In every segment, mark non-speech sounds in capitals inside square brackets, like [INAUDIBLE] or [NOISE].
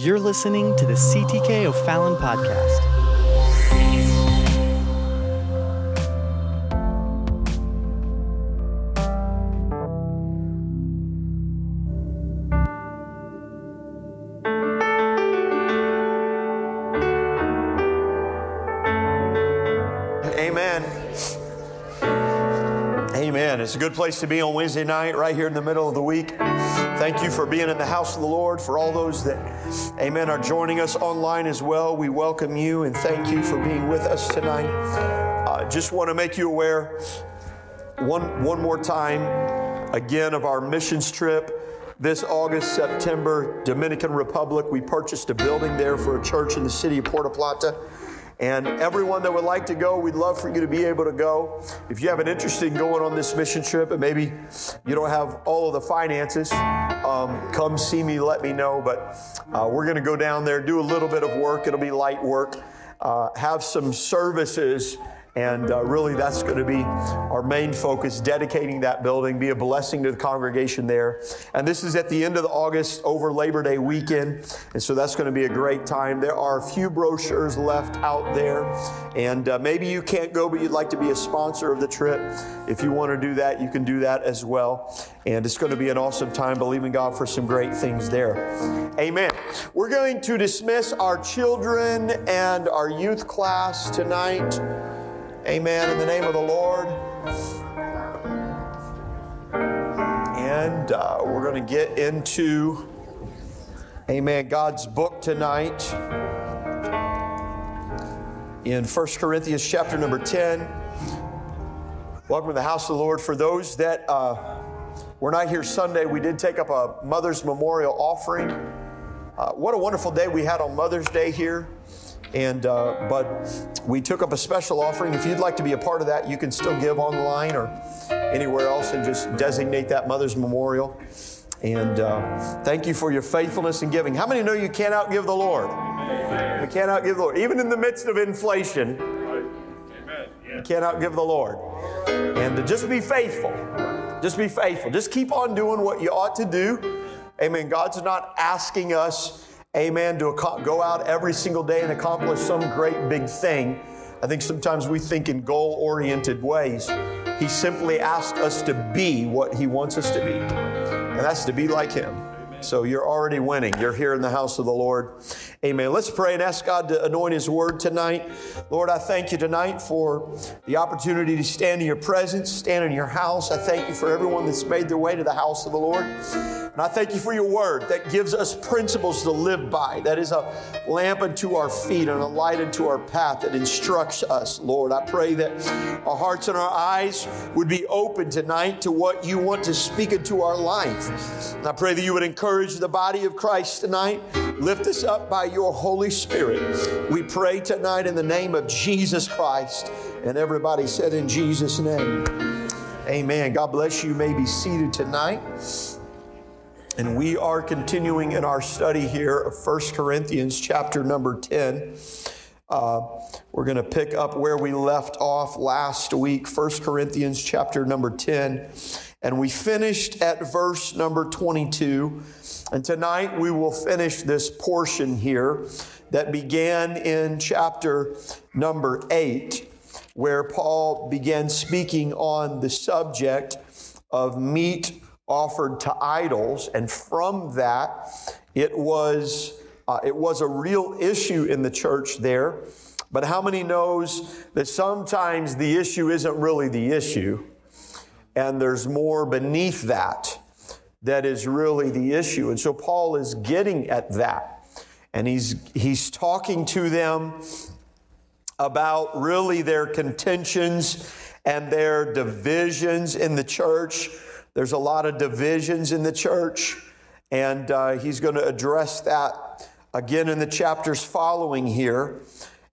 You're listening to the CTK O'Fallon podcast. Place to be on Wednesday night, right here in the middle of the week. Thank you for being in the house of the Lord. For all those that, amen, are joining us online as well, we welcome you and thank you for being with us tonight. Uh, just want to make you aware one, one more time, again, of our missions trip. This August, September, Dominican Republic, we purchased a building there for a church in the city of Puerto Plata. And everyone that would like to go, we'd love for you to be able to go. If you have an interest in going on this mission trip and maybe you don't have all of the finances, um, come see me, let me know. But uh, we're going to go down there, do a little bit of work. It'll be light work, uh, have some services and uh, really, that's going to be our main focus, dedicating that building, be a blessing to the congregation there. And this is at the end of the August over Labor Day weekend. And so that's going to be a great time. There are a few brochures left out there. And uh, maybe you can't go, but you'd like to be a sponsor of the trip. If you want to do that, you can do that as well. And it's going to be an awesome time, believing God for some great things there. Amen. We're going to dismiss our children and our youth class tonight. Amen. In the name of the Lord. And uh, we're going to get into, amen, God's book tonight in 1 Corinthians chapter number 10. Welcome to the house of the Lord. For those that uh, were not here Sunday, we did take up a Mother's Memorial offering. Uh, what a wonderful day we had on Mother's Day here. And uh, but we took up a special offering. If you'd like to be a part of that, you can still give online or anywhere else, and just designate that Mother's Memorial. And uh, thank you for your faithfulness in giving. How many know you can't outgive the Lord? Amen. You can't outgive the Lord, even in the midst of inflation. Amen. You can't outgive the Lord. And to just be faithful. Just be faithful. Just keep on doing what you ought to do. Amen. God's not asking us amen, to go out every single day and accomplish some great big thing. I think sometimes we think in goal oriented ways. He simply asked us to be what He wants us to be, and that's to be like Him. So you're already winning. You're here in the house of the Lord. Amen. Let's pray and ask God to anoint His word tonight. Lord, I thank you tonight for the opportunity to stand in your presence, stand in your house. I thank you for everyone that's made their way to the house of the Lord. And I thank you for your word that gives us principles to live by. That is a lamp unto our feet and a light unto our path that instructs us, Lord. I pray that our hearts and our eyes would be open tonight to what you want to speak into our life. And I pray that you would encourage the body of Christ tonight. Lift us up by your Holy Spirit. We pray tonight in the name of Jesus Christ. And everybody said in Jesus' name. Amen. God bless you. you may be seated tonight. And we are continuing in our study here of 1 Corinthians chapter number 10. Uh, we're going to pick up where we left off last week, 1 Corinthians chapter number 10. And we finished at verse number 22. And tonight we will finish this portion here that began in chapter number 8, where Paul began speaking on the subject of meat offered to idols, and from that, it was uh, it was a real issue in the church there. But how many knows that sometimes the issue isn't really the issue, and there's more beneath that that is really the issue. And so Paul is getting at that, and he's he's talking to them about really their contentions and their divisions in the church there's a lot of divisions in the church, and uh, he's going to address that again in the chapters following here.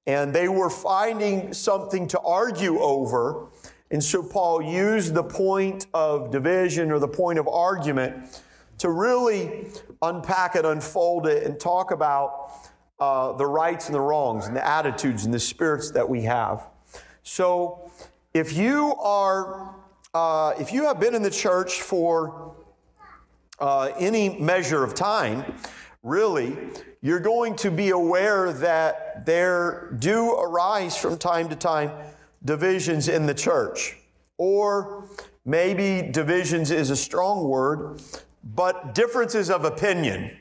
And they were finding something to argue over. And so Paul used the point of division or the point of argument to really unpack it, unfold it, and talk about uh, the rights and the wrongs and the attitudes and the spirits that we have. So if you are uh, if you have been in the church for uh, any measure of time, really, you're going to be aware that there do arise from time to time divisions in the church. Or maybe divisions is a strong word, but differences of opinion.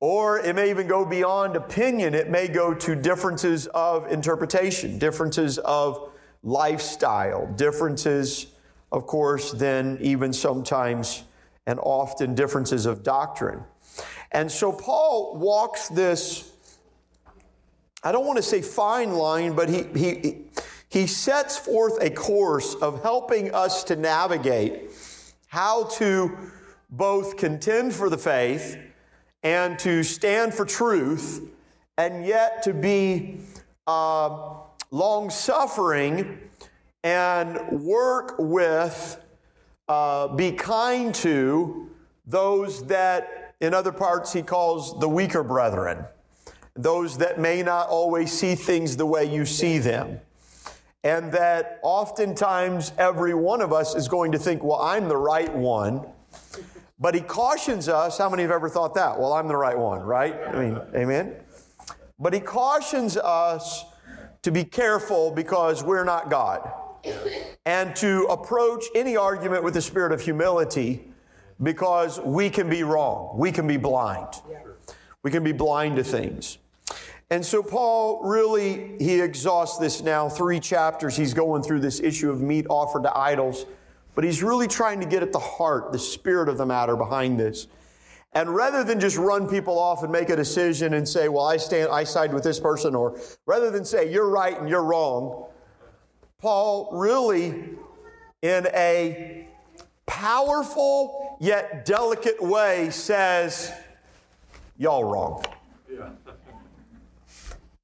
Or it may even go beyond opinion, it may go to differences of interpretation, differences of lifestyle, differences, of course, then even sometimes and often differences of doctrine. And so Paul walks this, I don't want to say fine line, but he, he, he sets forth a course of helping us to navigate how to both contend for the faith and to stand for truth and yet to be uh, long suffering and work with, uh, be kind to those that, in other parts, he calls the weaker brethren, those that may not always see things the way you see them. And that oftentimes every one of us is going to think, well, I'm the right one. But he cautions us. How many have ever thought that? Well, I'm the right one, right? I mean, amen? But he cautions us to be careful because we're not God and to approach any argument with the spirit of humility because we can be wrong. We can be blind. We can be blind to things. And so Paul really he exhausts this now three chapters he's going through this issue of meat offered to idols but he's really trying to get at the heart, the spirit of the matter behind this. And rather than just run people off and make a decision and say, well, I stand, I side with this person, or rather than say, you're right and you're wrong, Paul really, in a powerful yet delicate way, says, y'all wrong.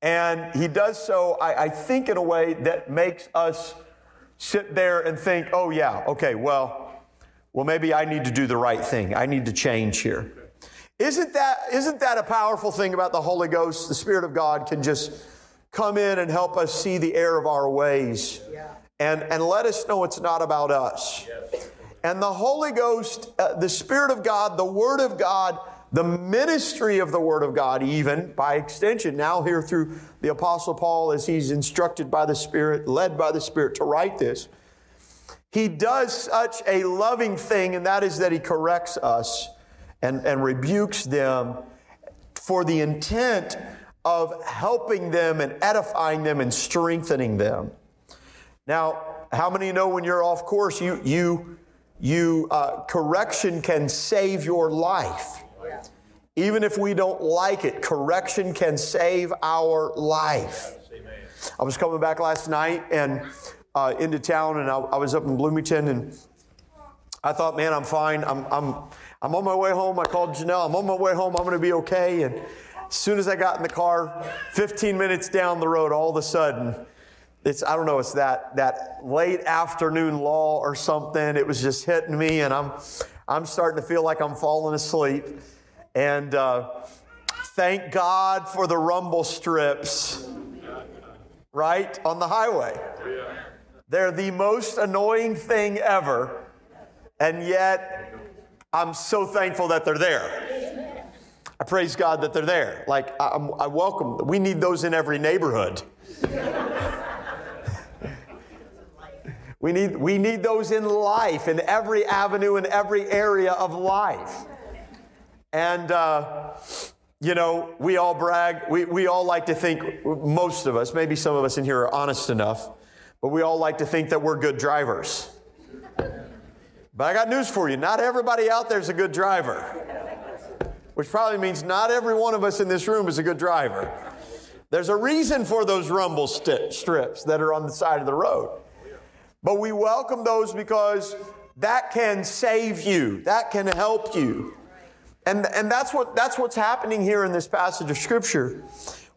And he does so, I, I think, in a way that makes us sit there and think, oh, yeah, okay, well, well, maybe I need to do the right thing. I need to change here. Isn't that, isn't that a powerful thing about the Holy Ghost? The Spirit of God can just come in and help us see the error of our ways yeah. and, and let us know it's not about us. Yes. And the Holy Ghost, uh, the Spirit of God, the Word of God, the ministry of the Word of God, even by extension, now here through the Apostle Paul as he's instructed by the Spirit, led by the Spirit to write this. He does such a loving thing, and that is that he corrects us and, and rebukes them for the intent of helping them and edifying them and strengthening them. Now, how many know when you're off course, you, you, you, uh, correction can save your life? Even if we don't like it, correction can save our life. I was coming back last night and uh, into town, and I, I, was up in Bloomington, and I thought, man, I'm fine. I'm, I'm, I'm on my way home. I called Janelle. I'm on my way home. I'm going to be okay. And as soon as I got in the car, 15 minutes down the road, all of a sudden, it's I don't know, it's that that late afternoon law or something. It was just hitting me, and I'm I'm starting to feel like I'm falling asleep. And uh, thank God for the rumble strips, right, on the highway. They're the most annoying thing ever, and yet I'm so thankful that they're there. I praise God that they're there. Like, I, I welcome, we need those in every neighborhood. [LAUGHS] we, need, we need those in life, in every avenue, in every area of life. And, uh, you know, we all brag, we, we all like to think, most of us, maybe some of us in here are honest enough, but we all like to think that we're good drivers. But I got news for you not everybody out there is a good driver, which probably means not every one of us in this room is a good driver. There's a reason for those rumble st- strips that are on the side of the road. But we welcome those because that can save you, that can help you. And, and that's, what, that's what's happening here in this passage of Scripture,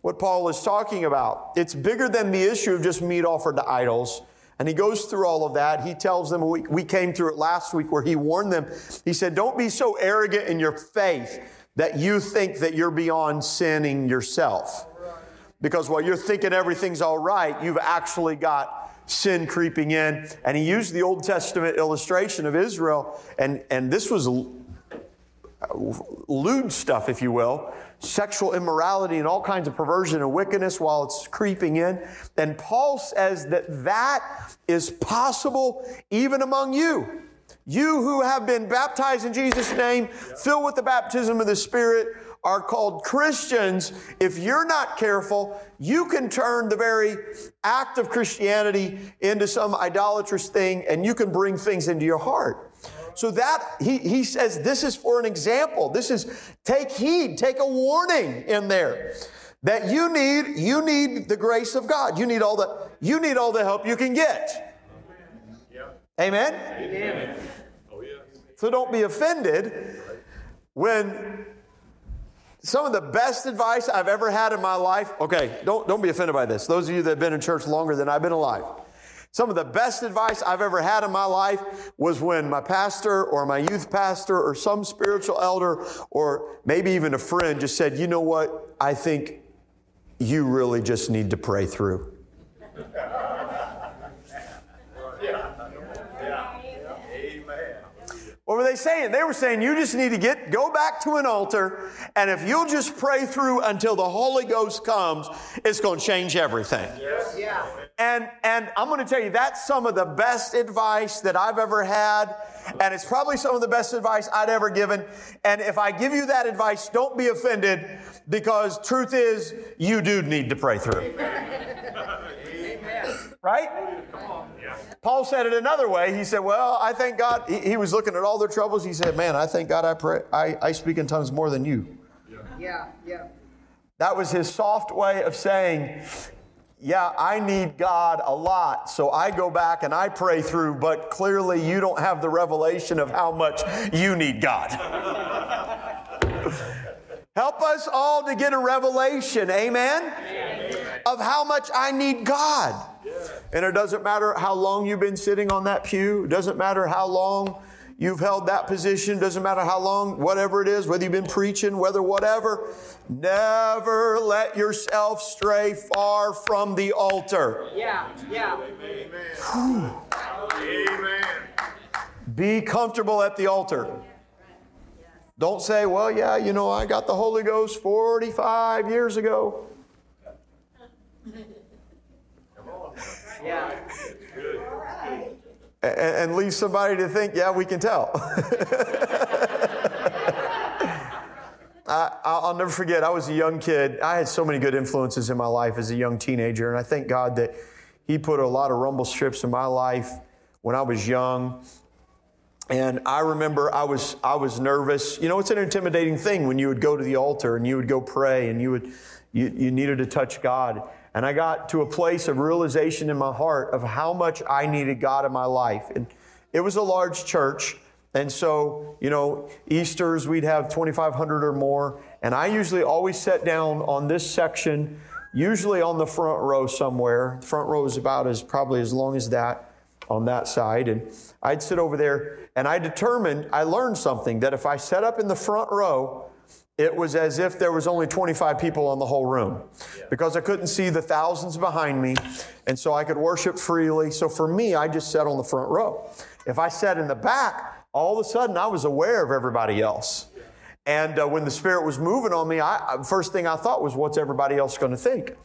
what Paul is talking about. It's bigger than the issue of just meat offered to idols. And he goes through all of that. He tells them, we, we came through it last week where he warned them. He said, Don't be so arrogant in your faith that you think that you're beyond sinning yourself. Because while you're thinking everything's all right, you've actually got sin creeping in. And he used the Old Testament illustration of Israel, and, and this was lewd stuff, if you will, sexual immorality and all kinds of perversion and wickedness while it's creeping in. And Paul says that that is possible even among you. You who have been baptized in Jesus' name, filled with the baptism of the Spirit, are called Christians. If you're not careful, you can turn the very act of Christianity into some idolatrous thing and you can bring things into your heart. So that he, he says this is for an example. This is take heed, take a warning in there. That you need, you need the grace of God. You need all the, you need all the help you can get. Amen? Amen. So don't be offended when some of the best advice I've ever had in my life. Okay, don't, don't be offended by this. Those of you that have been in church longer than I've been alive. Some of the best advice I've ever had in my life was when my pastor or my youth pastor or some spiritual elder or maybe even a friend just said, You know what? I think you really just need to pray through. What were they saying? They were saying you just need to get go back to an altar, and if you'll just pray through until the Holy Ghost comes, it's going to change everything. Yes. Yeah. And and I'm going to tell you that's some of the best advice that I've ever had, and it's probably some of the best advice I'd ever given. And if I give you that advice, don't be offended, because truth is you do need to pray through. right? Paul said it another way. He said, Well, I thank God. He, he, was looking at all their troubles. He said, Man, I thank God I pray. I, I speak in tongues more than you. Yeah. yeah, yeah. That was his soft way of saying, Yeah, I need God a lot. So I go back and I pray through, but clearly you don't have the revelation of how much you need God. [LAUGHS] Help us all to get a revelation, amen, amen, of how much I need God. And it doesn't matter how long you've been sitting on that pew, it doesn't matter how long you've held that position, doesn't matter how long, whatever it is, whether you've been preaching, whether whatever. Never let yourself stray far from the altar. Yeah, yeah. Amen. [SIGHS] Amen. Be comfortable at the altar. Don't say, well, yeah, you know, I got the Holy Ghost 45 years ago. [LAUGHS] Yeah. And, and leave somebody to think, yeah, we can tell. [LAUGHS] I, will never forget, I was a young kid. I had so many good influences in my life as a young teenager, and I thank God that He put a lot of rumble strips in my life when I was young. And I remember I was, I was nervous. You know, it's an intimidating thing when you would go to the altar and you would go pray and you, would, you, you needed to touch God. And I got to a place of realization in my heart of how much I needed God in my life. And it was a large church. And so, you know, Easter's, we'd have 2,500 or more. And I usually always sat down on this section, usually on the front row somewhere. The front row is about as probably as long as that on that side. And I'd sit over there and I determined, I learned something that if I sat up in the front row, it was as if there was only 25 people in the whole room because I couldn't see the thousands behind me and so I could worship freely. So for me, I just sat on the front row. If I sat in the back, all of a sudden I was aware of everybody else. And uh, when the Spirit was moving on me, I, first thing I thought was, what's everybody else going to think?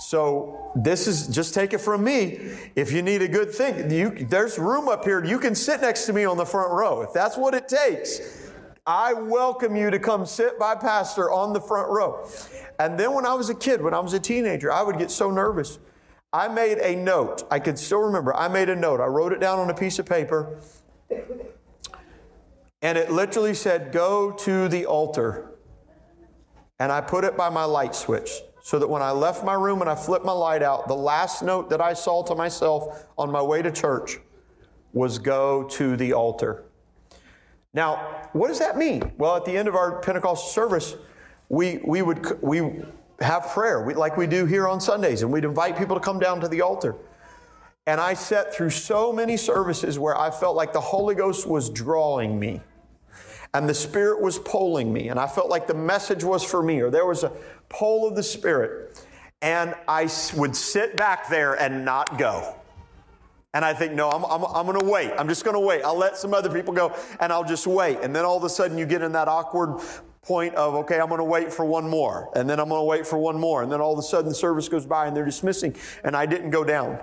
So this is just take it from me. If you need a good thing, you, there's room up here. You can sit next to me on the front row if that's what it takes. I welcome you to come sit by Pastor on the front row. And then when I was a kid, when I was a teenager, I would get so nervous. I made a note. I can still remember. I made a note. I wrote it down on a piece of paper. And it literally said, Go to the altar. And I put it by my light switch so that when I left my room and I flipped my light out, the last note that I saw to myself on my way to church was, Go to the altar. Now, what does that mean? Well, at the end of our Pentecostal service, we, we would we have prayer we, like we do here on Sundays, and we'd invite people to come down to the altar. And I sat through so many services where I felt like the Holy Ghost was drawing me and the Spirit was pulling me, and I felt like the message was for me, or there was a pull of the Spirit. And I would sit back there and not go. And I think, no, I'm, I'm, I'm going to wait. I'm just going to wait. I'll let some other people go and I'll just wait. And then all of a sudden you get in that awkward point of, okay, I'm going to wait for one more. And then I'm going to wait for one more. And then all of a sudden the service goes by and they're dismissing. And I didn't go down.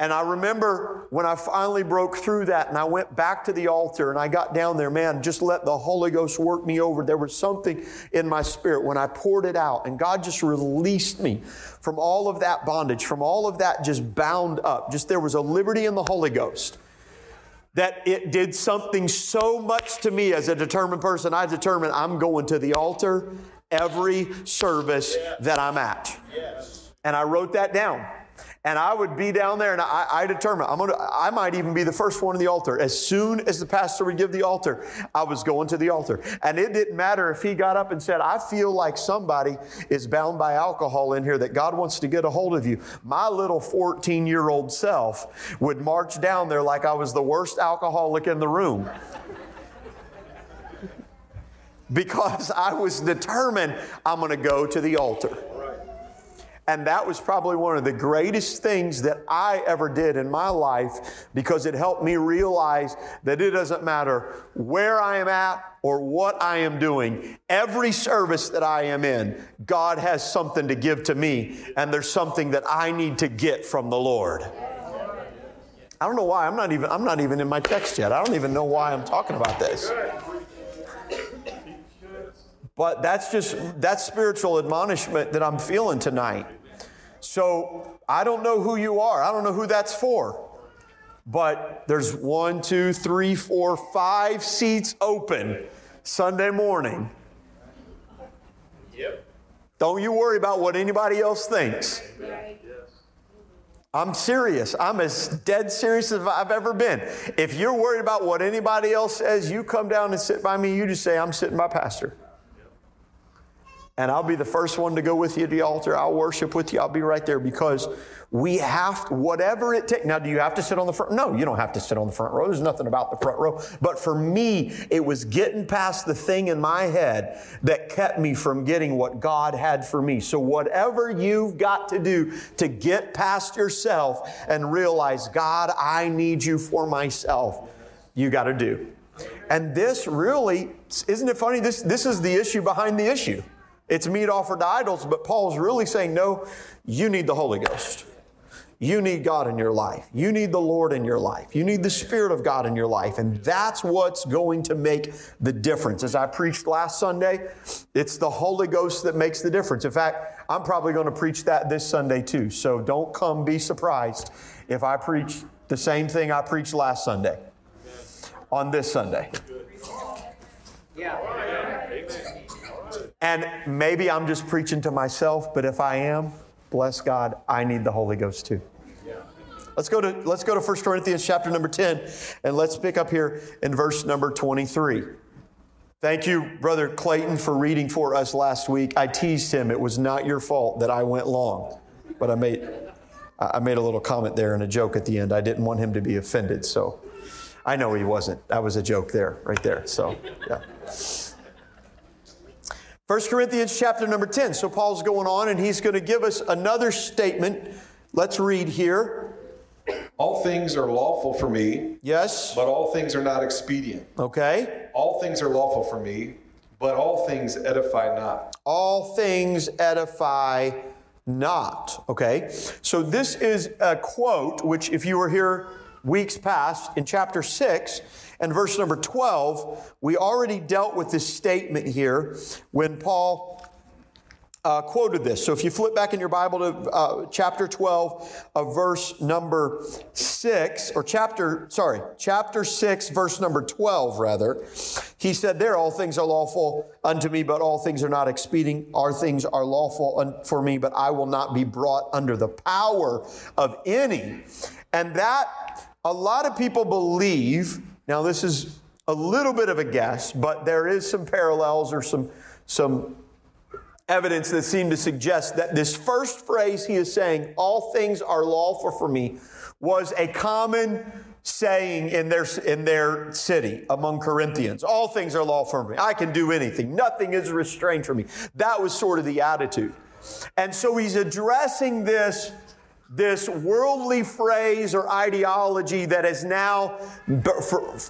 And I remember when I finally broke through that and I went back to the altar and I got down there, man, just let the Holy Ghost work me over. There was something in my spirit when I poured it out and God just released me from all of that bondage, from all of that just bound up. Just there was a liberty in the Holy Ghost that it did something so much to me as a determined person. I determined I'm going to the altar every service that I'm at. And I wrote that down. And I would be down there and I, I determined I'm gonna, I might even be the first one in the altar. As soon as the pastor would give the altar, I was going to the altar. And it didn't matter if he got up and said, I feel like somebody is bound by alcohol in here that God wants to get a hold of you. My little 14 year old self would march down there like I was the worst alcoholic in the room [LAUGHS] because I was determined I'm going to go to the altar. And that was probably one of the greatest things that I ever did in my life because it helped me realize that it doesn't matter where I am at or what I am doing. Every service that I am in, God has something to give to me, and there's something that I need to get from the Lord. I don't know why. I'm not even I'm not even in my text yet. I don't even know why I'm talking about this. But that's just that's spiritual admonishment that I'm feeling tonight. So I don't know who you are. I don't know who that's for. But there's one, two, three, four, five seats open Sunday morning. Yep. Don't you worry about what anybody else thinks. I'm serious. I'm as dead serious as I've ever been. If you're worried about what anybody else says, you come down and sit by me. You just say, I'm sitting by Pastor and I'll be the first one to go with you to the altar. I'll worship with you. I'll be right there because we have whatever it takes. Now, do you have to sit on the front? No, you don't have to sit on the front row. There's nothing about the front row. But for me, it was getting past the thing in my head that kept me from getting what God had for me. So whatever you've got to do to get past yourself and realize, God, I need you for myself, you got to do. And this really, isn't it funny? This, this is the issue behind the issue. It's meat offered to idols, but Paul's really saying, no, you need the Holy Ghost. You need God in your life. You need the Lord in your life. You need the Spirit of God in your life. And that's what's going to make the difference. As I preached last Sunday, it's the Holy Ghost that makes the difference. In fact, I'm probably going to preach that this Sunday too. So don't come be surprised if I preach the same thing I preached last Sunday on this Sunday. Yeah. And maybe I'm just preaching to myself, but if I am, bless God, I need the Holy Ghost too. Let's go to let's go to 1 Corinthians chapter number 10 and let's pick up here in verse number 23. Thank you, Brother Clayton, for reading for us last week. I teased him. It was not your fault that I went long, but I made I made a little comment there and a joke at the end. I didn't want him to be offended, so I know he wasn't. That was a joke there, right there. So, yeah. 1 Corinthians chapter number 10. So Paul's going on and he's going to give us another statement. Let's read here. All things are lawful for me. Yes. But all things are not expedient. Okay. All things are lawful for me, but all things edify not. All things edify not. Okay. So this is a quote, which if you were here weeks past in chapter 6, and verse number 12, we already dealt with this statement here when Paul uh, quoted this. So if you flip back in your Bible to uh, chapter 12, of verse number 6, or chapter, sorry, chapter 6, verse number 12, rather, he said, There all things are lawful unto me, but all things are not expedient. Our things are lawful un- for me, but I will not be brought under the power of any. And that, a lot of people believe now, this is a little bit of a guess, but there is some parallels or some, some evidence that seem to suggest that this first phrase he is saying, all things are lawful for me, was a common saying in their, in their city among Corinthians. All things are lawful for me. I can do anything. Nothing is restrained from me. That was sort of the attitude. And so he's addressing this this worldly phrase or ideology that has now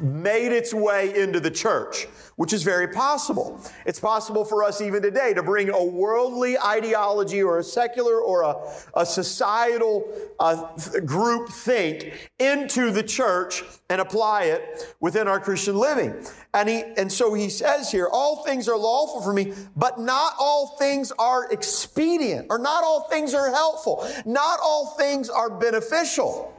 made its way into the church, which is very possible. It's possible for us even today to bring a worldly ideology or a secular or a, a societal uh, group think into the church and apply it within our Christian living. And he, and so he says here, all things are lawful for me, but not all things are expedient, or not all things are helpful. Not all things are beneficial.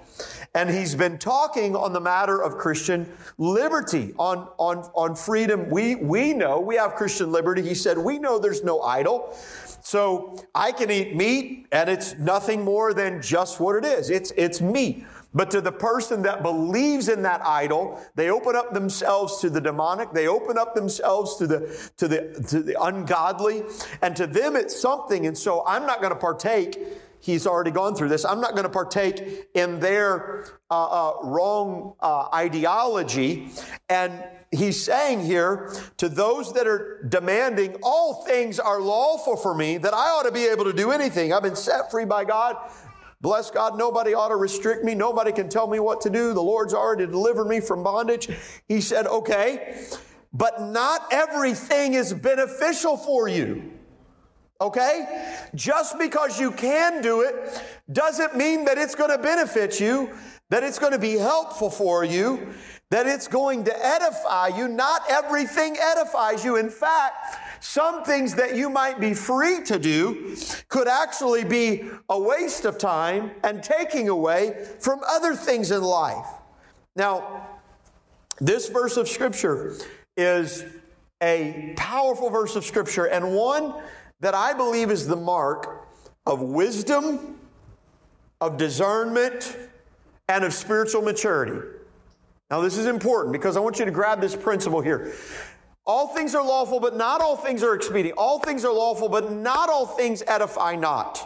And he's been talking on the matter of Christian liberty, on, on, on freedom. We, we know we have Christian liberty. He said, we know there's no idol. So I can eat meat and it's nothing more than just what it is. It's, it's meat. But to the person that believes in that idol, they open up themselves to the demonic. They open up themselves to the, to the, to the ungodly. And to them, it's something. And so I'm not going to partake. He's already gone through this. I'm not going to partake in their uh, uh, wrong uh, ideology. And he's saying here to those that are demanding, all things are lawful for me, that I ought to be able to do anything. I've been set free by God. Bless God, nobody ought to restrict me. Nobody can tell me what to do. The Lord's already delivered me from bondage. He said, okay, but not everything is beneficial for you. Okay? Just because you can do it doesn't mean that it's going to benefit you, that it's going to be helpful for you, that it's going to edify you. Not everything edifies you. In fact, some things that you might be free to do could actually be a waste of time and taking away from other things in life. Now, this verse of Scripture is a powerful verse of Scripture and one that I believe is the mark of wisdom, of discernment, and of spiritual maturity. Now, this is important because I want you to grab this principle here. All things are lawful, but not all things are expedient. All things are lawful, but not all things edify not.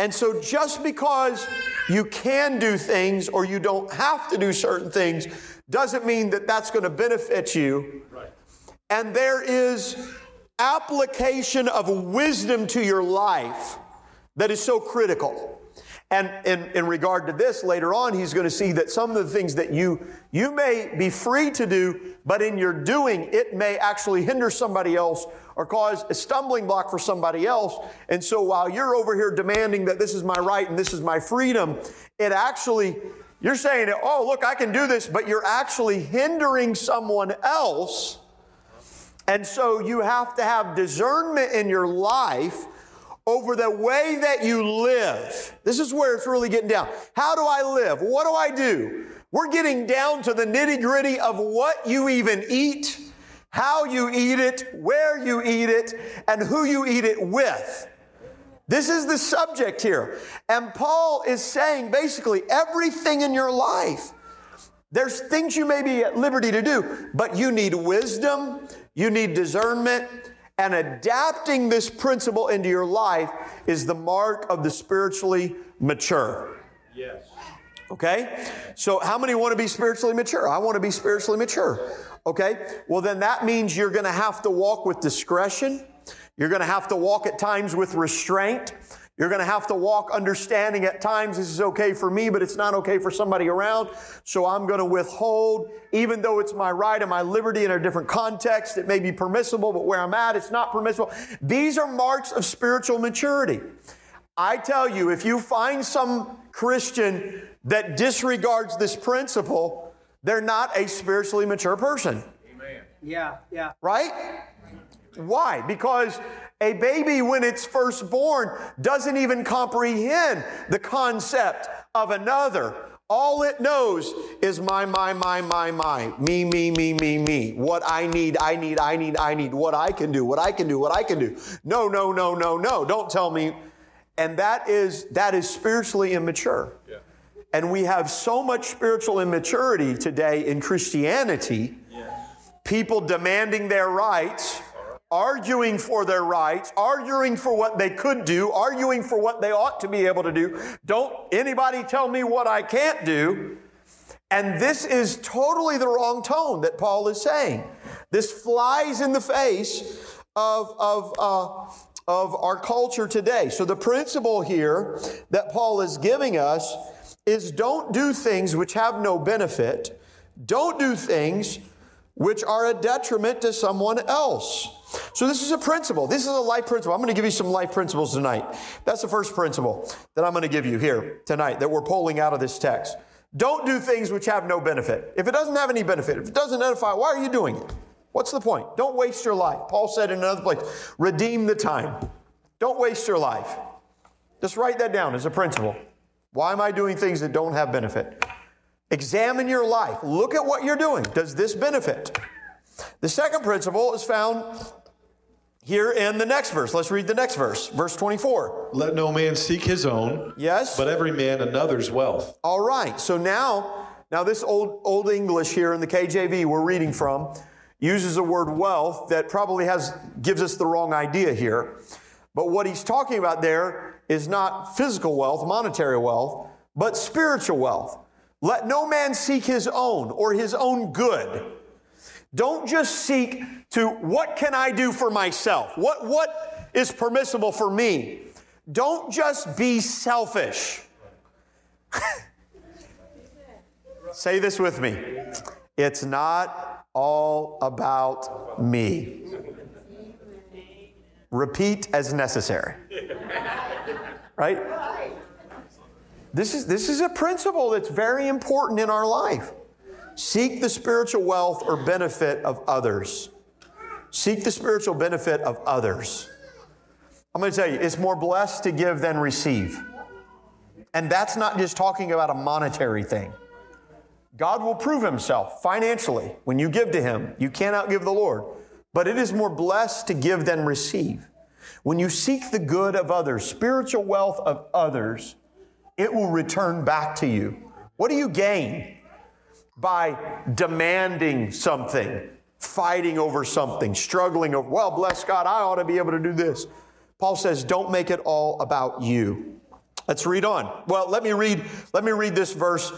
And so, just because you can do things or you don't have to do certain things doesn't mean that that's going to benefit you. Right. And there is application of wisdom to your life that is so critical. And in, in regard to this, later on, he's going to see that some of the things that you, you may be free to do, but in your doing, it may actually hinder somebody else or cause a stumbling block for somebody else. And so while you're over here demanding that this is my right and this is my freedom, it actually, you're saying, oh, look, I can do this, but you're actually hindering someone else. And so you have to have discernment in your life over the way that you live. This is where it's really getting down. How do I live? What do I do? We're getting down to the nitty gritty of what you even eat, how you eat it, where you eat it, and who you eat it with. This is the subject here. And Paul is saying basically everything in your life. There's things you may be at liberty to do, but you need wisdom, you need discernment, and adapting this principle into your life is the mark of the spiritually mature. Yes. Okay? So, how many want to be spiritually mature? I want to be spiritually mature. Okay? Well, then that means you're going to have to walk with discretion. You're going to have to walk at times with restraint. You're going to have to walk understanding at times this is okay for me, but it's not okay for somebody around. So I'm going to withhold, even though it's my right and my liberty in a different context. It may be permissible, but where I'm at, it's not permissible. These are marks of spiritual maturity. I tell you, if you find some Christian that disregards this principle, they're not a spiritually mature person. Amen. Yeah, yeah. Right? Why? Because a baby, when it's first born, doesn't even comprehend the concept of another. All it knows is my, my, my, my, my, me, me, me, me, me. What I need, I need, I need, I need. What I can do, what I can do, what I can do. No, no, no, no, no. Don't tell me. And that is that is spiritually immature. Yeah. And we have so much spiritual immaturity today in Christianity. Yeah. People demanding their rights arguing for their rights, arguing for what they could do, arguing for what they ought to be able to do. Don't anybody tell me what I can't do. And this is totally the wrong tone that Paul is saying. This flies in the face of, of, uh, of our culture today. So the principle here that Paul is giving us is don't do things which have no benefit. Don't do things which are a detriment to someone else. So this is a principle. This is a life principle. I'm going to give you some life principles tonight. That's the first principle that I'm going to give you here tonight that we're pulling out of this text. Don't do things which have no benefit. If it doesn't have any benefit, if it doesn't edify, why are you doing it? What's the point? Don't waste your life. Paul said in another place, redeem the time. Don't waste your life. Just write that down as a principle. Why am I doing things that don't have benefit? Examine your life. Look at what you're doing. Does this benefit? The second principle is found here in the next verse. Let's read the next verse, verse 24. Let no man seek his own, Yes? but every man another's wealth. All right. So now, now this old old English here in the KJV we're reading from uses a word wealth that probably has gives us the wrong idea here. But what he's talking about there is not physical wealth, monetary wealth, but spiritual wealth. Let no man seek his own or his own good. Don't just seek to what can I do for myself? What what is permissible for me? Don't just be selfish. [LAUGHS] Say this with me. It's not all about me. Repeat as necessary. Right? This is, this is a principle that's very important in our life. Seek the spiritual wealth or benefit of others. Seek the spiritual benefit of others. I'm going to tell you, it's more blessed to give than receive. And that's not just talking about a monetary thing. God will prove himself financially when you give to him. You cannot give the Lord. But it is more blessed to give than receive. When you seek the good of others, spiritual wealth of others, it will return back to you. What do you gain by demanding something, fighting over something, struggling over, well, bless God, I ought to be able to do this? Paul says, don't make it all about you. Let's read on. Well, let me read, let me read this verse.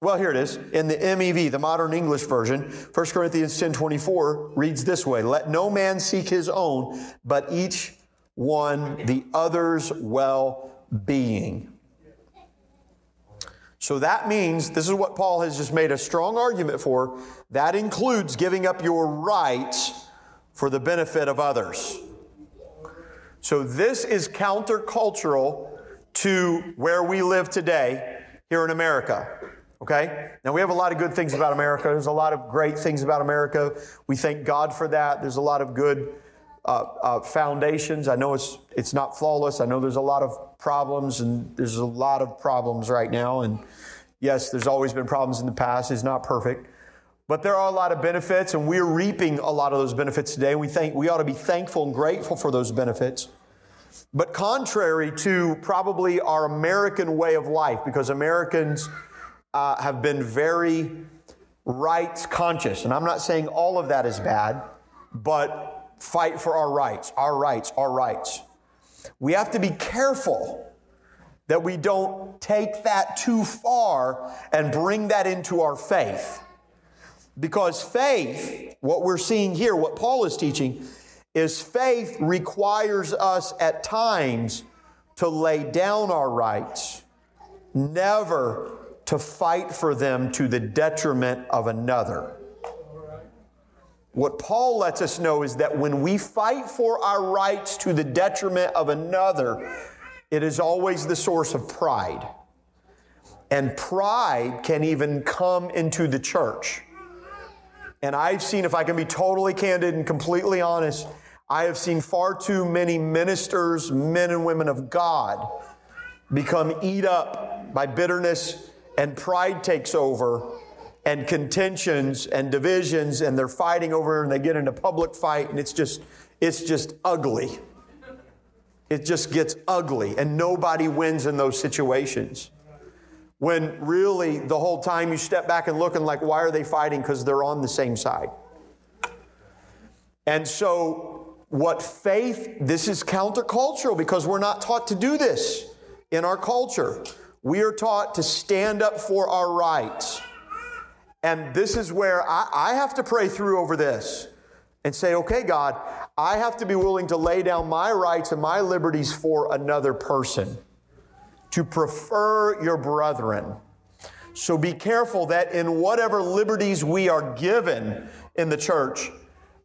Well, here it is in the MEV, the modern English version. 1 Corinthians 10 24 reads this way Let no man seek his own, but each one the other's well being. So that means, this is what Paul has just made a strong argument for, that includes giving up your rights for the benefit of others. So this is countercultural to where we live today here in America. Okay? Now we have a lot of good things about America. There's a lot of great things about America. We thank God for that. There's a lot of good uh, uh, foundations. I know it's it's not flawless. I know there's a lot of problems, and there's a lot of problems right now. And yes, there's always been problems in the past. It's not perfect, but there are a lot of benefits, and we're reaping a lot of those benefits today. We think we ought to be thankful and grateful for those benefits. But contrary to probably our American way of life, because Americans uh, have been very rights conscious, and I'm not saying all of that is bad, but fight for our rights, our rights, our rights. We have to be careful that we don't take that too far and bring that into our faith. Because faith, what we're seeing here, what Paul is teaching, is faith requires us at times to lay down our rights, never to fight for them to the detriment of another. What Paul lets us know is that when we fight for our rights to the detriment of another, it is always the source of pride. And pride can even come into the church. And I've seen, if I can be totally candid and completely honest, I have seen far too many ministers, men and women of God, become eat up by bitterness and pride takes over and contentions and divisions and they're fighting over and they get in a public fight and it's just it's just ugly. It just gets ugly and nobody wins in those situations. When really the whole time you step back and look and like why are they fighting? Because they're on the same side. And so what faith this is countercultural because we're not taught to do this in our culture. We are taught to stand up for our rights and this is where I, I have to pray through over this and say, okay, God, I have to be willing to lay down my rights and my liberties for another person, to prefer your brethren. So be careful that in whatever liberties we are given in the church,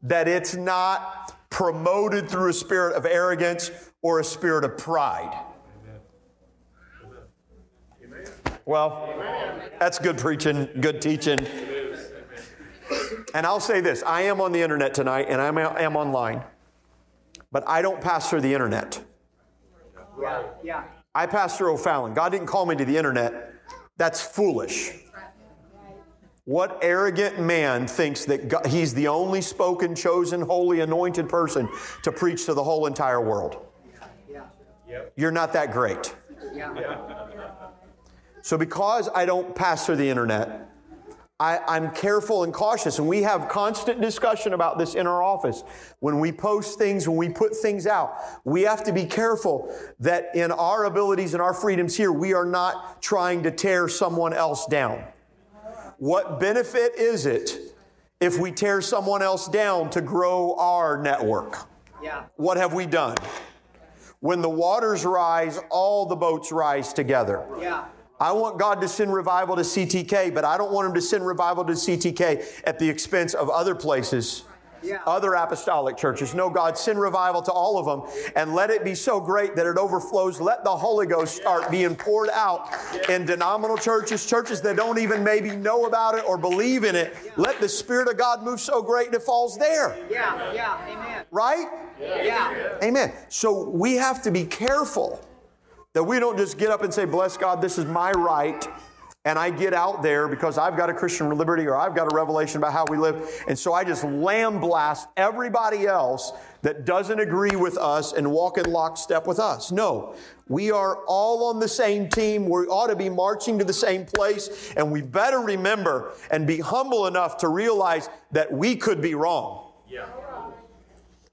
that it's not promoted through a spirit of arrogance or a spirit of pride. Well, that's good preaching, good teaching. And I'll say this I am on the internet tonight and I am online, but I don't pastor the internet. Yeah. Yeah. I pastor O'Fallon. God didn't call me to the internet. That's foolish. What arrogant man thinks that God, he's the only spoken, chosen, holy, anointed person to preach to the whole entire world? Yeah. You're not that great. Yeah. So, because I don't pastor the internet, I, am careful and cautious, and we have constant discussion about this in our office. When we post things, when we put things out, we have to be careful that in our abilities and our freedoms here, we are not trying to tear someone else down. What benefit is it if we tear someone else down to grow our network? Yeah. What have we done? When the waters rise, all the boats rise together. Yeah. I want God to send revival to CTK, but I don't want Him to send revival to CTK at the expense of other places. Yeah. Other apostolic churches. No, God, send revival to all of them and let it be so great that it overflows. Let the Holy Ghost start being poured out in denominational churches, churches that don't even maybe know about it or believe in it. Let the Spirit of God move so great it falls there. Yeah. Yeah. Amen. Right? Yeah. Amen. So we have to be careful that we don't just get up and say, Bless God, this is my right. And I get out there because I've got a Christian liberty or I've got a revelation about how we live. And so I just lamb blast everybody else that doesn't agree with us and walk in lockstep with us. No, we are all on the same team. We ought to be marching to the same place. And we better remember and be humble enough to realize that we could be wrong.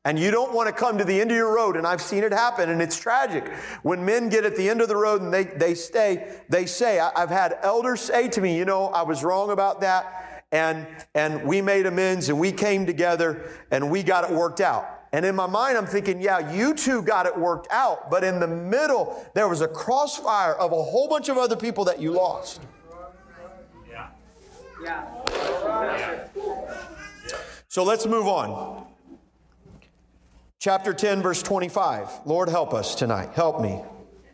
Yeah. And you don't want to come to the end of your road, and I've seen it happen, and it's tragic. When men get at the end of the road and they, they stay, they say, I, have had elders say to me, you know, I was wrong about that, and, and we made amends, and we came together, and we got it worked out. And in my mind, I'm thinking, yeah, you two got it worked out, but in the middle, there was a crossfire of a whole bunch of other people that you lost. Yeah. Yeah. So let's move on. Chapter 10, verse 25. Lord, help us tonight. Help me.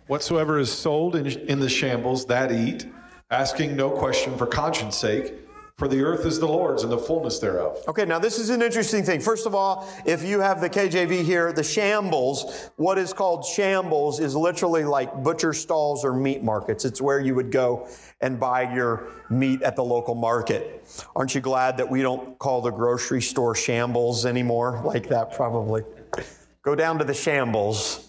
Whatsoever is sold in, in the shambles, that eat, asking no question for conscience sake. For the earth is the Lord's and the fullness thereof. Okay, now this is an interesting thing. First of all, if you have the KJV here, the shambles, what is called shambles is literally like butcher stalls or meat markets. It's where you would go and buy your meat at the local market. Aren't you glad that we don't call the grocery store shambles anymore like that, probably? Go down to the shambles.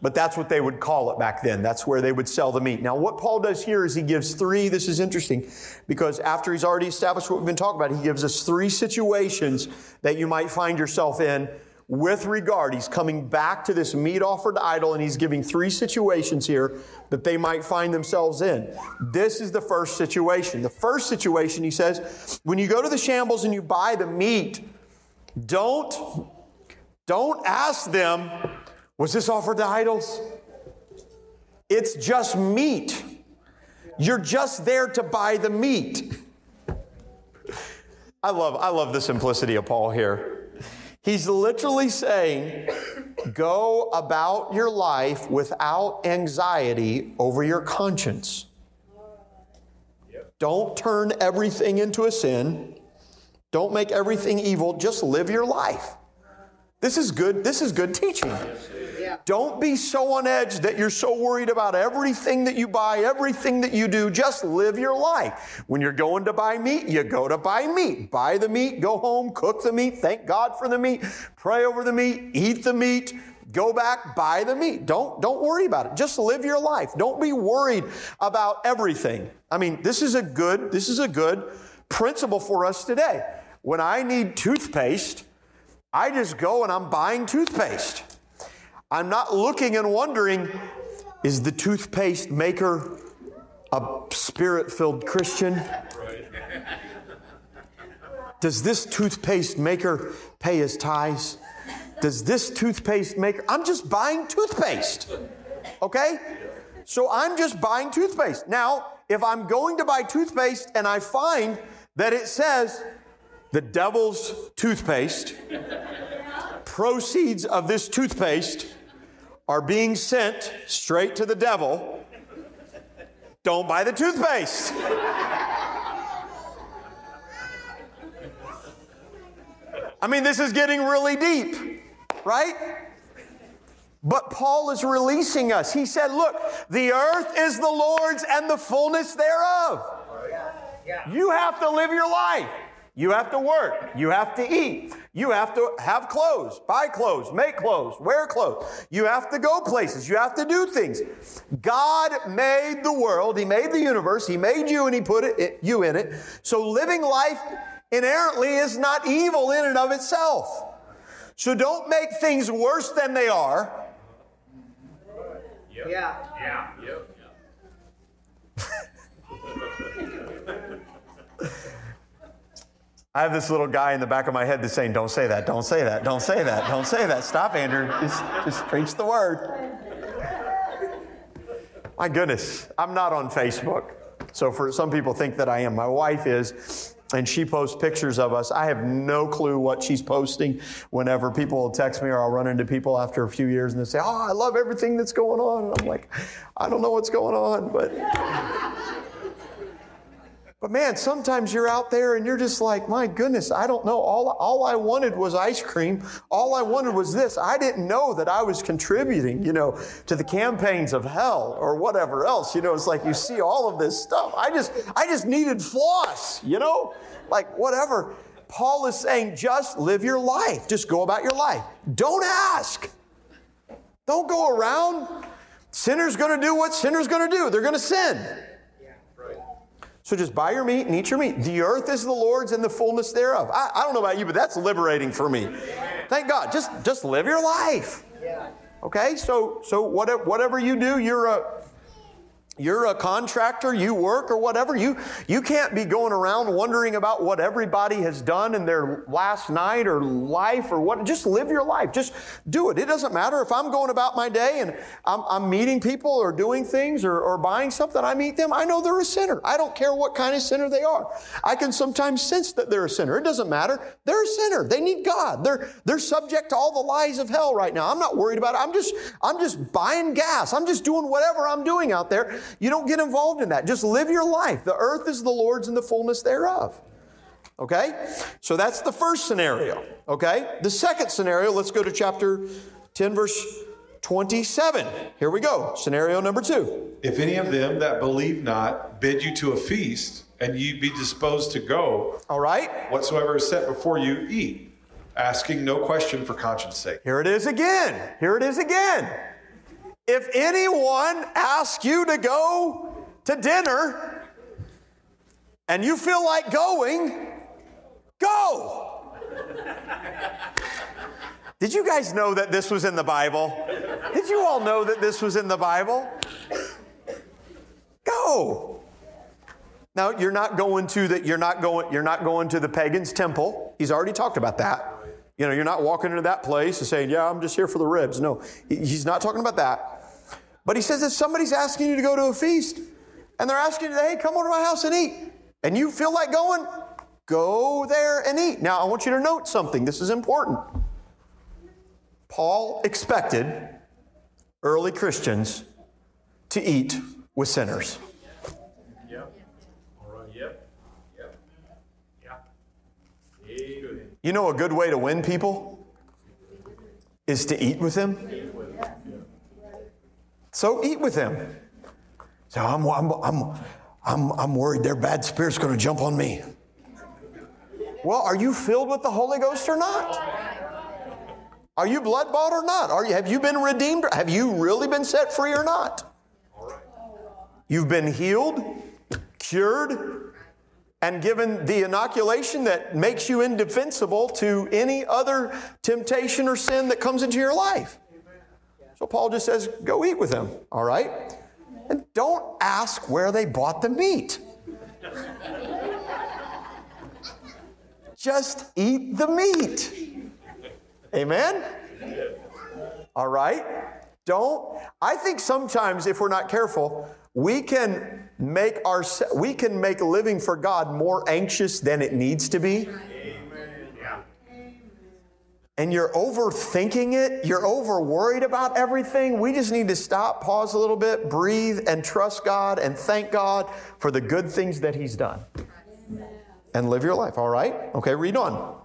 But that's what they would call it back then. That's where they would sell the meat. Now, what Paul does here is he gives three. This is interesting because after he's already established what we've been talking about, he gives us three situations that you might find yourself in with regard. He's coming back to this meat offered idol and he's giving three situations here that they might find themselves in. This is the first situation. The first situation, he says, when you go to the shambles and you buy the meat, don't don't ask them, was this offered to idols? It's just meat. You're just there to buy the meat. I love, I love the simplicity of Paul here. He's literally saying, go about your life without anxiety over your conscience. Don't turn everything into a sin. Don't make everything evil. Just live your life. This is good. This is good teaching. Don't be so on edge that you're so worried about everything that you buy, everything that you do. Just live your life. When you're going to buy meat, you go to buy meat. Buy the meat, go home, cook the meat, thank God for the meat, pray over the meat, eat the meat, go back, buy the meat. Don't, don't worry about it. Just live your life. Don't be worried about everything. I mean, this is a good, this is a good principle for us today. When I need toothpaste, I just go and I'm buying toothpaste. I'm not looking and wondering, is the toothpaste maker a spirit filled Christian? Does this toothpaste maker pay his tithes? Does this toothpaste maker, I'm just buying toothpaste. Okay? So I'm just buying toothpaste. Now, if I'm going to buy toothpaste and I find that it says the devil's toothpaste, proceeds of this toothpaste are being sent straight to the devil, don't buy the toothpaste. I mean, this is getting really deep, right? But Paul is releasing us. He said, Look, the earth is the Lord's and the fullness thereof. You have to live your life. You have to work. You have to eat. You have to have clothes, buy clothes, make clothes, wear clothes. You have to go places. You have to do things. God made the world. He made the universe. He made you and He put it, you in it. So living life inherently is not evil in and of itself. So don't make things worse than they are. Yeah. Yeah. Yep. I have this little guy in the back of my head that's saying, Don't say that, don't say that, don't say that, don't say that. Stop, Andrew. Just, just preach the word. My goodness, I'm not on Facebook. So for some people think that I am. My wife is, and she posts pictures of us. I have no clue what she's posting whenever people will text me or I'll run into people after a few years and they say, Oh, I love everything that's going on. And I'm like, I don't know what's going on, but but man, sometimes you're out there and you're just like, my goodness, I don't know. All, all I wanted was ice cream. All I wanted was this. I didn't know that I was contributing, you know, to the campaigns of hell or whatever else. You know, it's like you see all of this stuff. I just, I just needed floss, you know, like whatever. Paul is saying, just live your life. Just go about your life. Don't ask. Don't go around. Sinner's going to do what sinner's going to do. They're going to sin. So just buy your meat and eat your meat. The earth is the Lord's and the fullness thereof. I, I don't know about you, but that's liberating for me. Thank God. Just just live your life. Okay? So so whatever whatever you do, you're a you're a contractor, you work or whatever, you, you can't be going around wondering about what everybody has done in their last night or life or what. Just live your life. Just do it. It doesn't matter if I'm going about my day and I'm, I'm meeting people or doing things or, or buying something, I meet them. I know they're a sinner. I don't care what kind of sinner they are. I can sometimes sense that they're a sinner. It doesn't matter. They're a sinner. They need God. They're, they're subject to all the lies of hell right now. I'm not worried about it. I'm just, I'm just buying gas. I'm just doing whatever I'm doing out there. You don't get involved in that. Just live your life. The earth is the Lord's and the fullness thereof. Okay? So that's the first scenario. Okay? The second scenario, let's go to chapter 10, verse 27. Here we go. Scenario number two. If any of them that believe not bid you to a feast, and ye be disposed to go, All right? whatsoever is set before you, eat, asking no question for conscience sake. Here it is again. Here it is again. If anyone asks you to go to dinner and you feel like going, go. Did you guys know that this was in the Bible? Did you all know that this was in the Bible? Go. Now you're not going to the you're not going you're not going to the pagan's temple. He's already talked about that. You know, you're not walking into that place and saying, "Yeah, I'm just here for the ribs." No, he's not talking about that. But he says if somebody's asking you to go to a feast and they're asking you, "Hey, come over to my house and eat," and you feel like going, go there and eat. Now, I want you to note something. This is important. Paul expected early Christians to eat with sinners. You know a good way to win people is to eat with them. So eat with them. So I'm, I'm, I'm, I'm, I'm worried their bad spirit's going to jump on me. Well, are you filled with the Holy Ghost or not? Are you blood bought or not? Are you, have you been redeemed? Have you really been set free or not? You've been healed, cured, and given the inoculation that makes you indefensible to any other temptation or sin that comes into your life. So Paul just says, go eat with them, all right? And don't ask where they bought the meat. Just eat the meat. Amen? All right? Don't, I think sometimes if we're not careful, we can make our we can make living for God more anxious than it needs to be. And you're overthinking it, you're over worried about everything. We just need to stop, pause a little bit, breathe, and trust God and thank God for the good things that He's done. And live your life, all right? Okay, read on.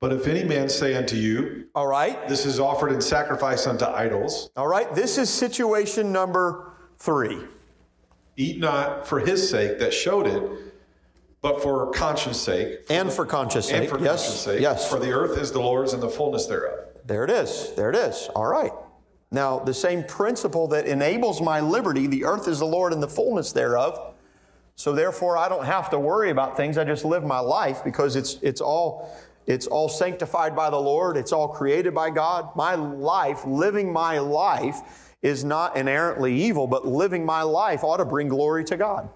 But if any man say unto you, All right? This is offered in sacrifice unto idols, All right, this is situation number three. eat not for his sake that showed it, but for conscience sake, And for conscience and sake. for yes, conscience sake. yes. For the earth is the Lord's and the fullness thereof. There it is. There it is. All right. Now, the same principle that enables my liberty, the earth is the Lord and the fullness thereof. So therefore I don't have to worry about things. I just live my life because it's it's all it's all sanctified by the Lord. It's all created by God. My life, living my life is not inherently evil, but living my life ought to bring glory to God.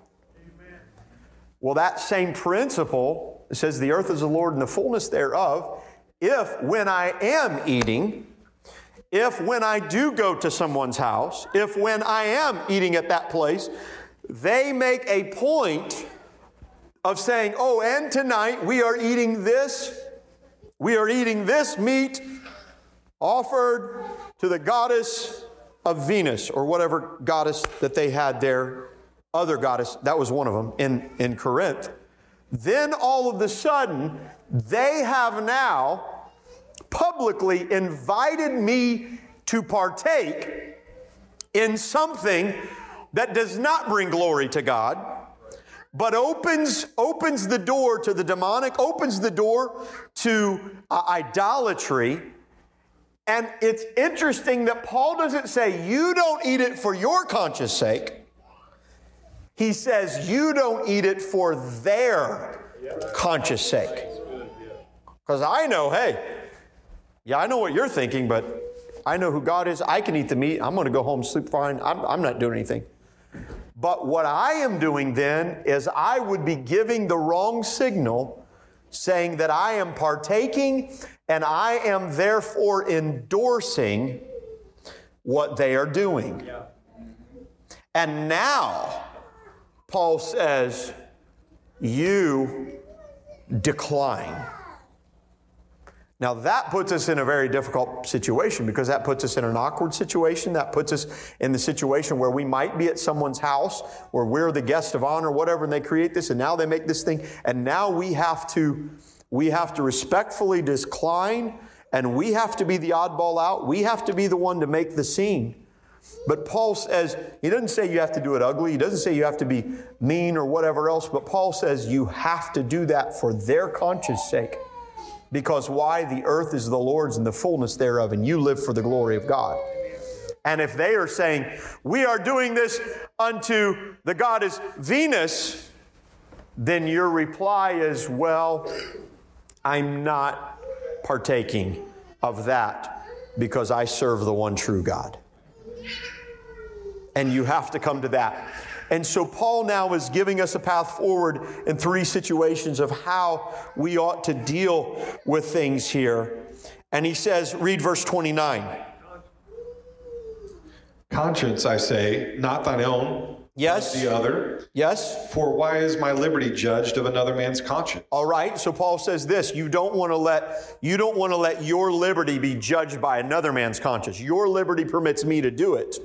Well, that same principle says the earth is the Lord and the fullness thereof. If when I am eating, if when I do go to someone's house, if when I am eating at that place, they make a point of saying, oh, and tonight we are eating this, we are eating this meat offered to the goddess of Venus or whatever goddess that they had there, other goddess, that was one of them in, in Corinth. Then all of the sudden, they have now publicly invited me to partake in something that does not bring glory to God, but opens, opens the door to the demonic, opens the door to uh, idolatry. And it's interesting that Paul doesn't say, you don't eat it for your conscience sake. He says, you don't eat it for their conscious sake. Because I know, hey, yeah, I know what you're thinking, but I know who God is. I can eat the meat. I'm going to go home, sleep fine. I'm, I'm not doing anything. But what I am doing then is I would be giving the wrong signal, saying that I am partaking and I am therefore endorsing what they are doing. And now, Paul says, you decline. Now, that puts us in a very difficult situation because that puts us in an awkward situation. That puts us in the situation where we might be at someone's house where we're the guest of honor, whatever, and they create this, and now they make this thing, and now we have to we have to respectfully decline, and we have to be the oddball out. We have to be the one to make the scene. But Paul says, he doesn't say you have to do it ugly. He doesn't say you have to be mean or whatever else, but Paul says you have to do that for their conscience sake. Because why? The earth is the Lord's and the fullness thereof, and you live for the glory of God. And if they are saying, we are doing this unto the goddess Venus, then your reply is, well, I'm not partaking of that because I serve the one true God. And you have to come to that. And so Paul now is giving us a path forward in three situations of how we ought to deal with things here. And he says, read verse 29. Conscience, I say, not thine own, Yes? the other. Yes? For why is my liberty judged of another man's conscience? All right. So Paul says this, you don't want to let you don't want to let your liberty be judged by another man's conscience. Your liberty permits me to do it.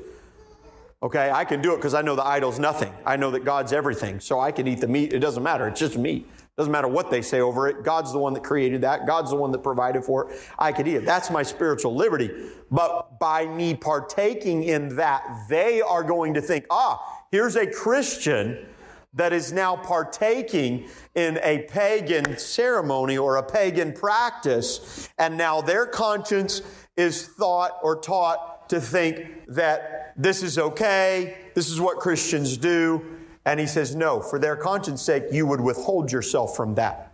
Okay, I can do it because I know the idol's nothing. I know that God's everything. So I can eat the meat. It doesn't matter. It's just meat. It Doesn't matter what they say over it. God's the one that created that. God's the one that provided for it. I could eat it. That's my spiritual liberty. But by me partaking in that, they are going to think, ah, here's a Christian that is now partaking in a pagan ceremony or a pagan practice, and now their conscience is thought or taught to think that this is okay, this is what Christians do. And he says, no, for their conscience sake, you would withhold yourself from that.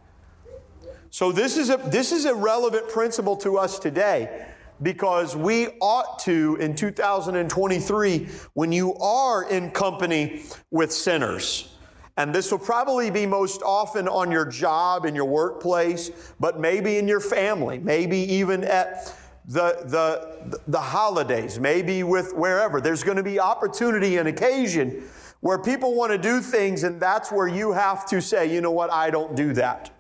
So this is a, this is a relevant principle to us today because we ought to, in 2023, when you are in company with sinners, and this will probably be most often on your job, in your workplace, but maybe in your family, maybe even at the, the, the holidays, maybe with wherever. There's going to be opportunity and occasion where people want to do things, and that's where you have to say, you know what, I don't do that.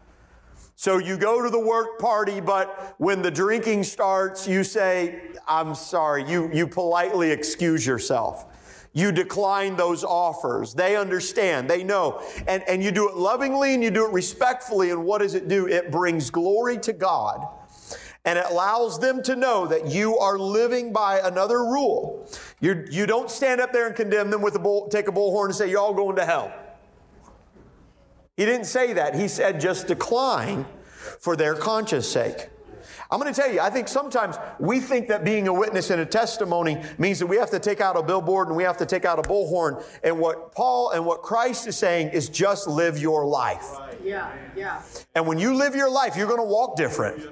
So you go to the work party, but when the drinking starts, you say, I'm sorry. You, you politely excuse yourself. You decline those offers. They understand. They know. And, and you do it lovingly and you do it respectfully. And what does it do? It brings glory to God and it allows them to know that you are living by another rule. You're, you don't stand up there and condemn them with a bull, take a bullhorn and say, You're all going to hell. He didn't say that. He said, Just decline for their conscience sake. I'm going to tell you, I think sometimes we think that being a witness and a testimony means that we have to take out a billboard and we have to take out a bullhorn. And what Paul and what Christ is saying is just live your life. Yeah, yeah. And when you live your life, you're going to walk different.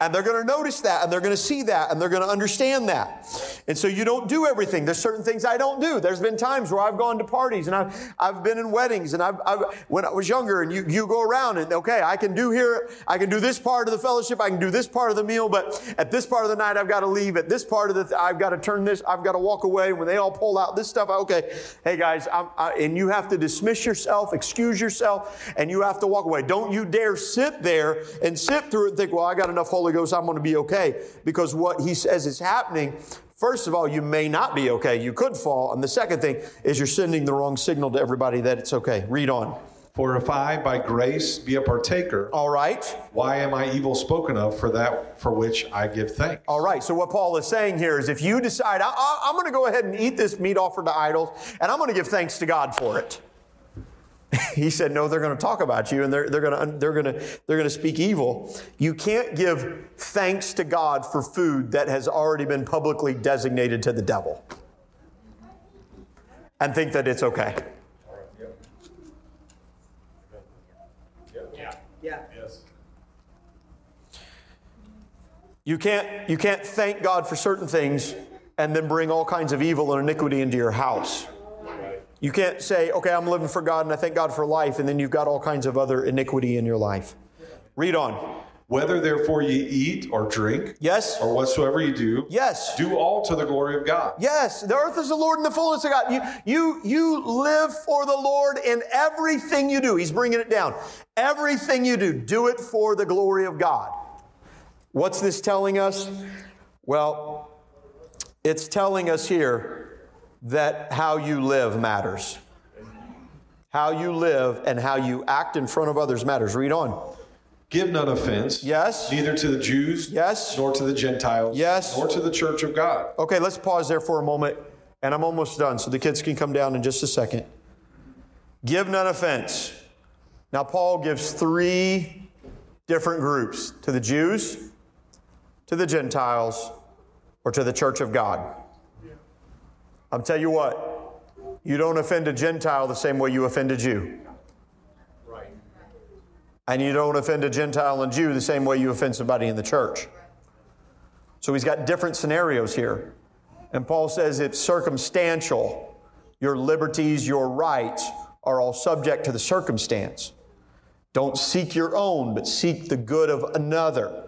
And they're going to notice that and they're going to see that and they're going to understand that. And so you don't do everything. There's certain things I don't do. There's been times where I've gone to parties and I've, I've been in weddings and I've, I've when I was younger and you, you go around and okay, I can do here, I can do this part of the fellowship, I can do this part of the meal, but at this part of the night I've got to leave. At this part of the, th- I've got to turn this, I've got to walk away. When they all pull out this stuff, okay, hey guys, I, and you have to dismiss yourself, excuse yourself, and you have to walk away. Don't you dare sit there and sit through it and think, well, I got enough Holy Ghost, I'm going to be okay. Because what he says is happening, first of all, you may not be okay. You could fall. And the second thing is you're sending the wrong signal to everybody that it's okay. Read on. For if I, by grace, be a partaker, All right. why am I evil spoken of for that for which I give thanks? All right. So what Paul is saying here is if you decide, I, I, I'm going to go ahead and eat this meat offered to idols, and I'm going to give thanks to God for it. [LAUGHS] he said, no, they're going to talk about you and they're, they're going to, they're going to, they're going to speak evil. You can't give thanks to God for food that has already been publicly designated to the devil and think that it's okay. Yeah. Yes. You can't, you can't thank God for certain things and then bring all kinds of evil and iniquity into your house. You can't say, okay, I'm living for God and I thank God for life, and then you've got all kinds of other iniquity in your life. Read on. Whether therefore ye eat or drink, Yes? or whatsoever you do, Yes. do all to the glory of God. Yes, the earth is the Lord and the fullness of God. You, you, you live for the Lord in everything you do. He's bringing it down. Everything you do, do it for the glory of God. What's this telling us? Well, it's telling us here that how you live matters. How you live and how you act in front of others matters. Read on. Give none offense, Yes? neither to the Jews, Yes? nor to the Gentiles, Yes. nor to the church of God. Okay, let's pause there for a moment, and I'm almost done, so the kids can come down in just a second. Give none offense. Now, Paul gives three different groups to the Jews, to the Gentiles, or to the church of God. I'm tell you what, you don't offend a Gentile the same way you offend a Jew. And you don't offend a Gentile and Jew the same way you offend somebody in the church. So he's got different scenarios here. And Paul says it's circumstantial. Your liberties, your rights are all subject to the circumstance. Don't seek your own, but seek the good of another.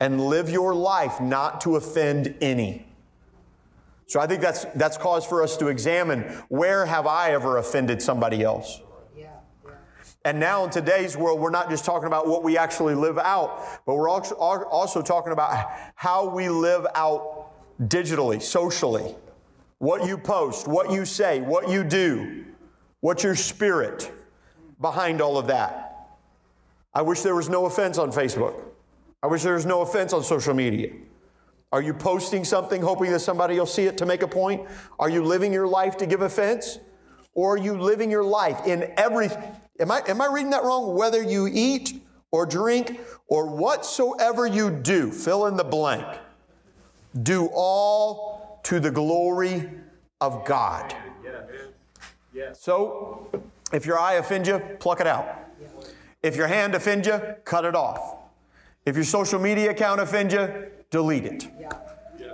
And live your life not to offend any. So I think that's, that's cause for us to examine where have I ever offended somebody else? And now in today's world, we're not just talking about what we actually live out, but we're also also talking about how we live out digitally, socially. What you post, what you say, what you do, what's your spirit behind all of that. I wish there was no offense on Facebook. I wish there was no offense on social media. Are you posting something hoping that somebody will see it to make a point? Are you living your life to give offense? Or are you living your life in every am I am I reading that wrong? Whether you eat or drink or whatsoever you do, fill in the blank. Do all to the glory of God. So, if your eye offends you, pluck it out. If your hand offends you, cut it off. If your social media account offends you, delete it.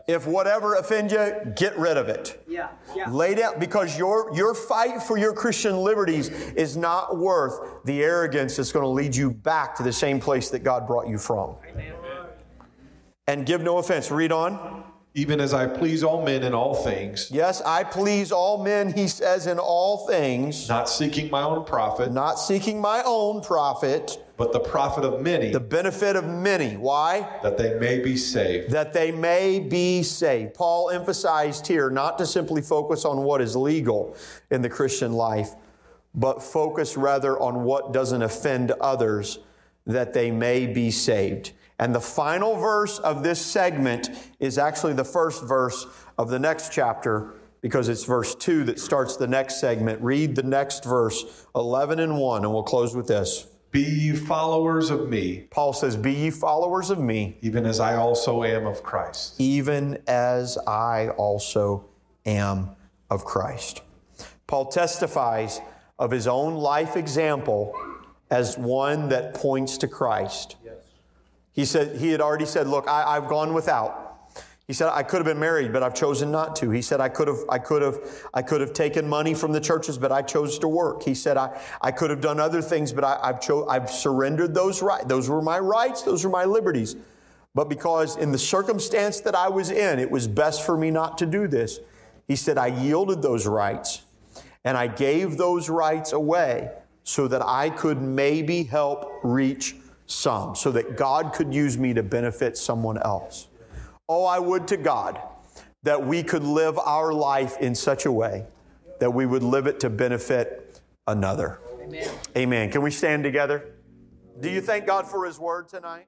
If whatever offends you, get rid of it. Yeah. Yeah. Lay down because your your fight for your Christian liberties is not worth the arrogance that's going to lead you back to the same place that God brought you from. and give no offense. Read on. Even as I please all men in all things, Yes, I please all men, he says, in all things, not seeking my own profit, not seeking my own profit, but the profit of many, the benefit of many. Why? that they may be saved. That they may be saved. Paul emphasized here not to simply focus on what is legal in the Christian life, but focus rather on what doesn't offend others, that they may be saved. And the final verse of this segment is actually the first verse of the next chapter because it's verse 2 that starts the next segment. Read the next verse, 11 and 1, and we'll close with this. Be ye followers of me, Paul says, Be ye followers of me, even as I also am of Christ. even as I also am of Christ. Paul testifies of his own life example as one that points to Christ. He said he had already said, "Look, I, I've gone without." He said, "I could have been married, but I've chosen not to." He said, "I could have, I could have, I could have taken money from the churches, but I chose to work." He said, "I, I could have done other things, but I, I've cho- I've surrendered those rights. Those were my rights. Those were my liberties." But because in the circumstance that I was in, it was best for me not to do this. He said, I yielded those rights and I gave those rights away so that I could maybe help reach some, so that God could use me to benefit someone else. Oh, I would to God that we could live our life in such a way that we would live it to benefit another. Amen. Amen. Can we stand together? Do you thank God for His word tonight?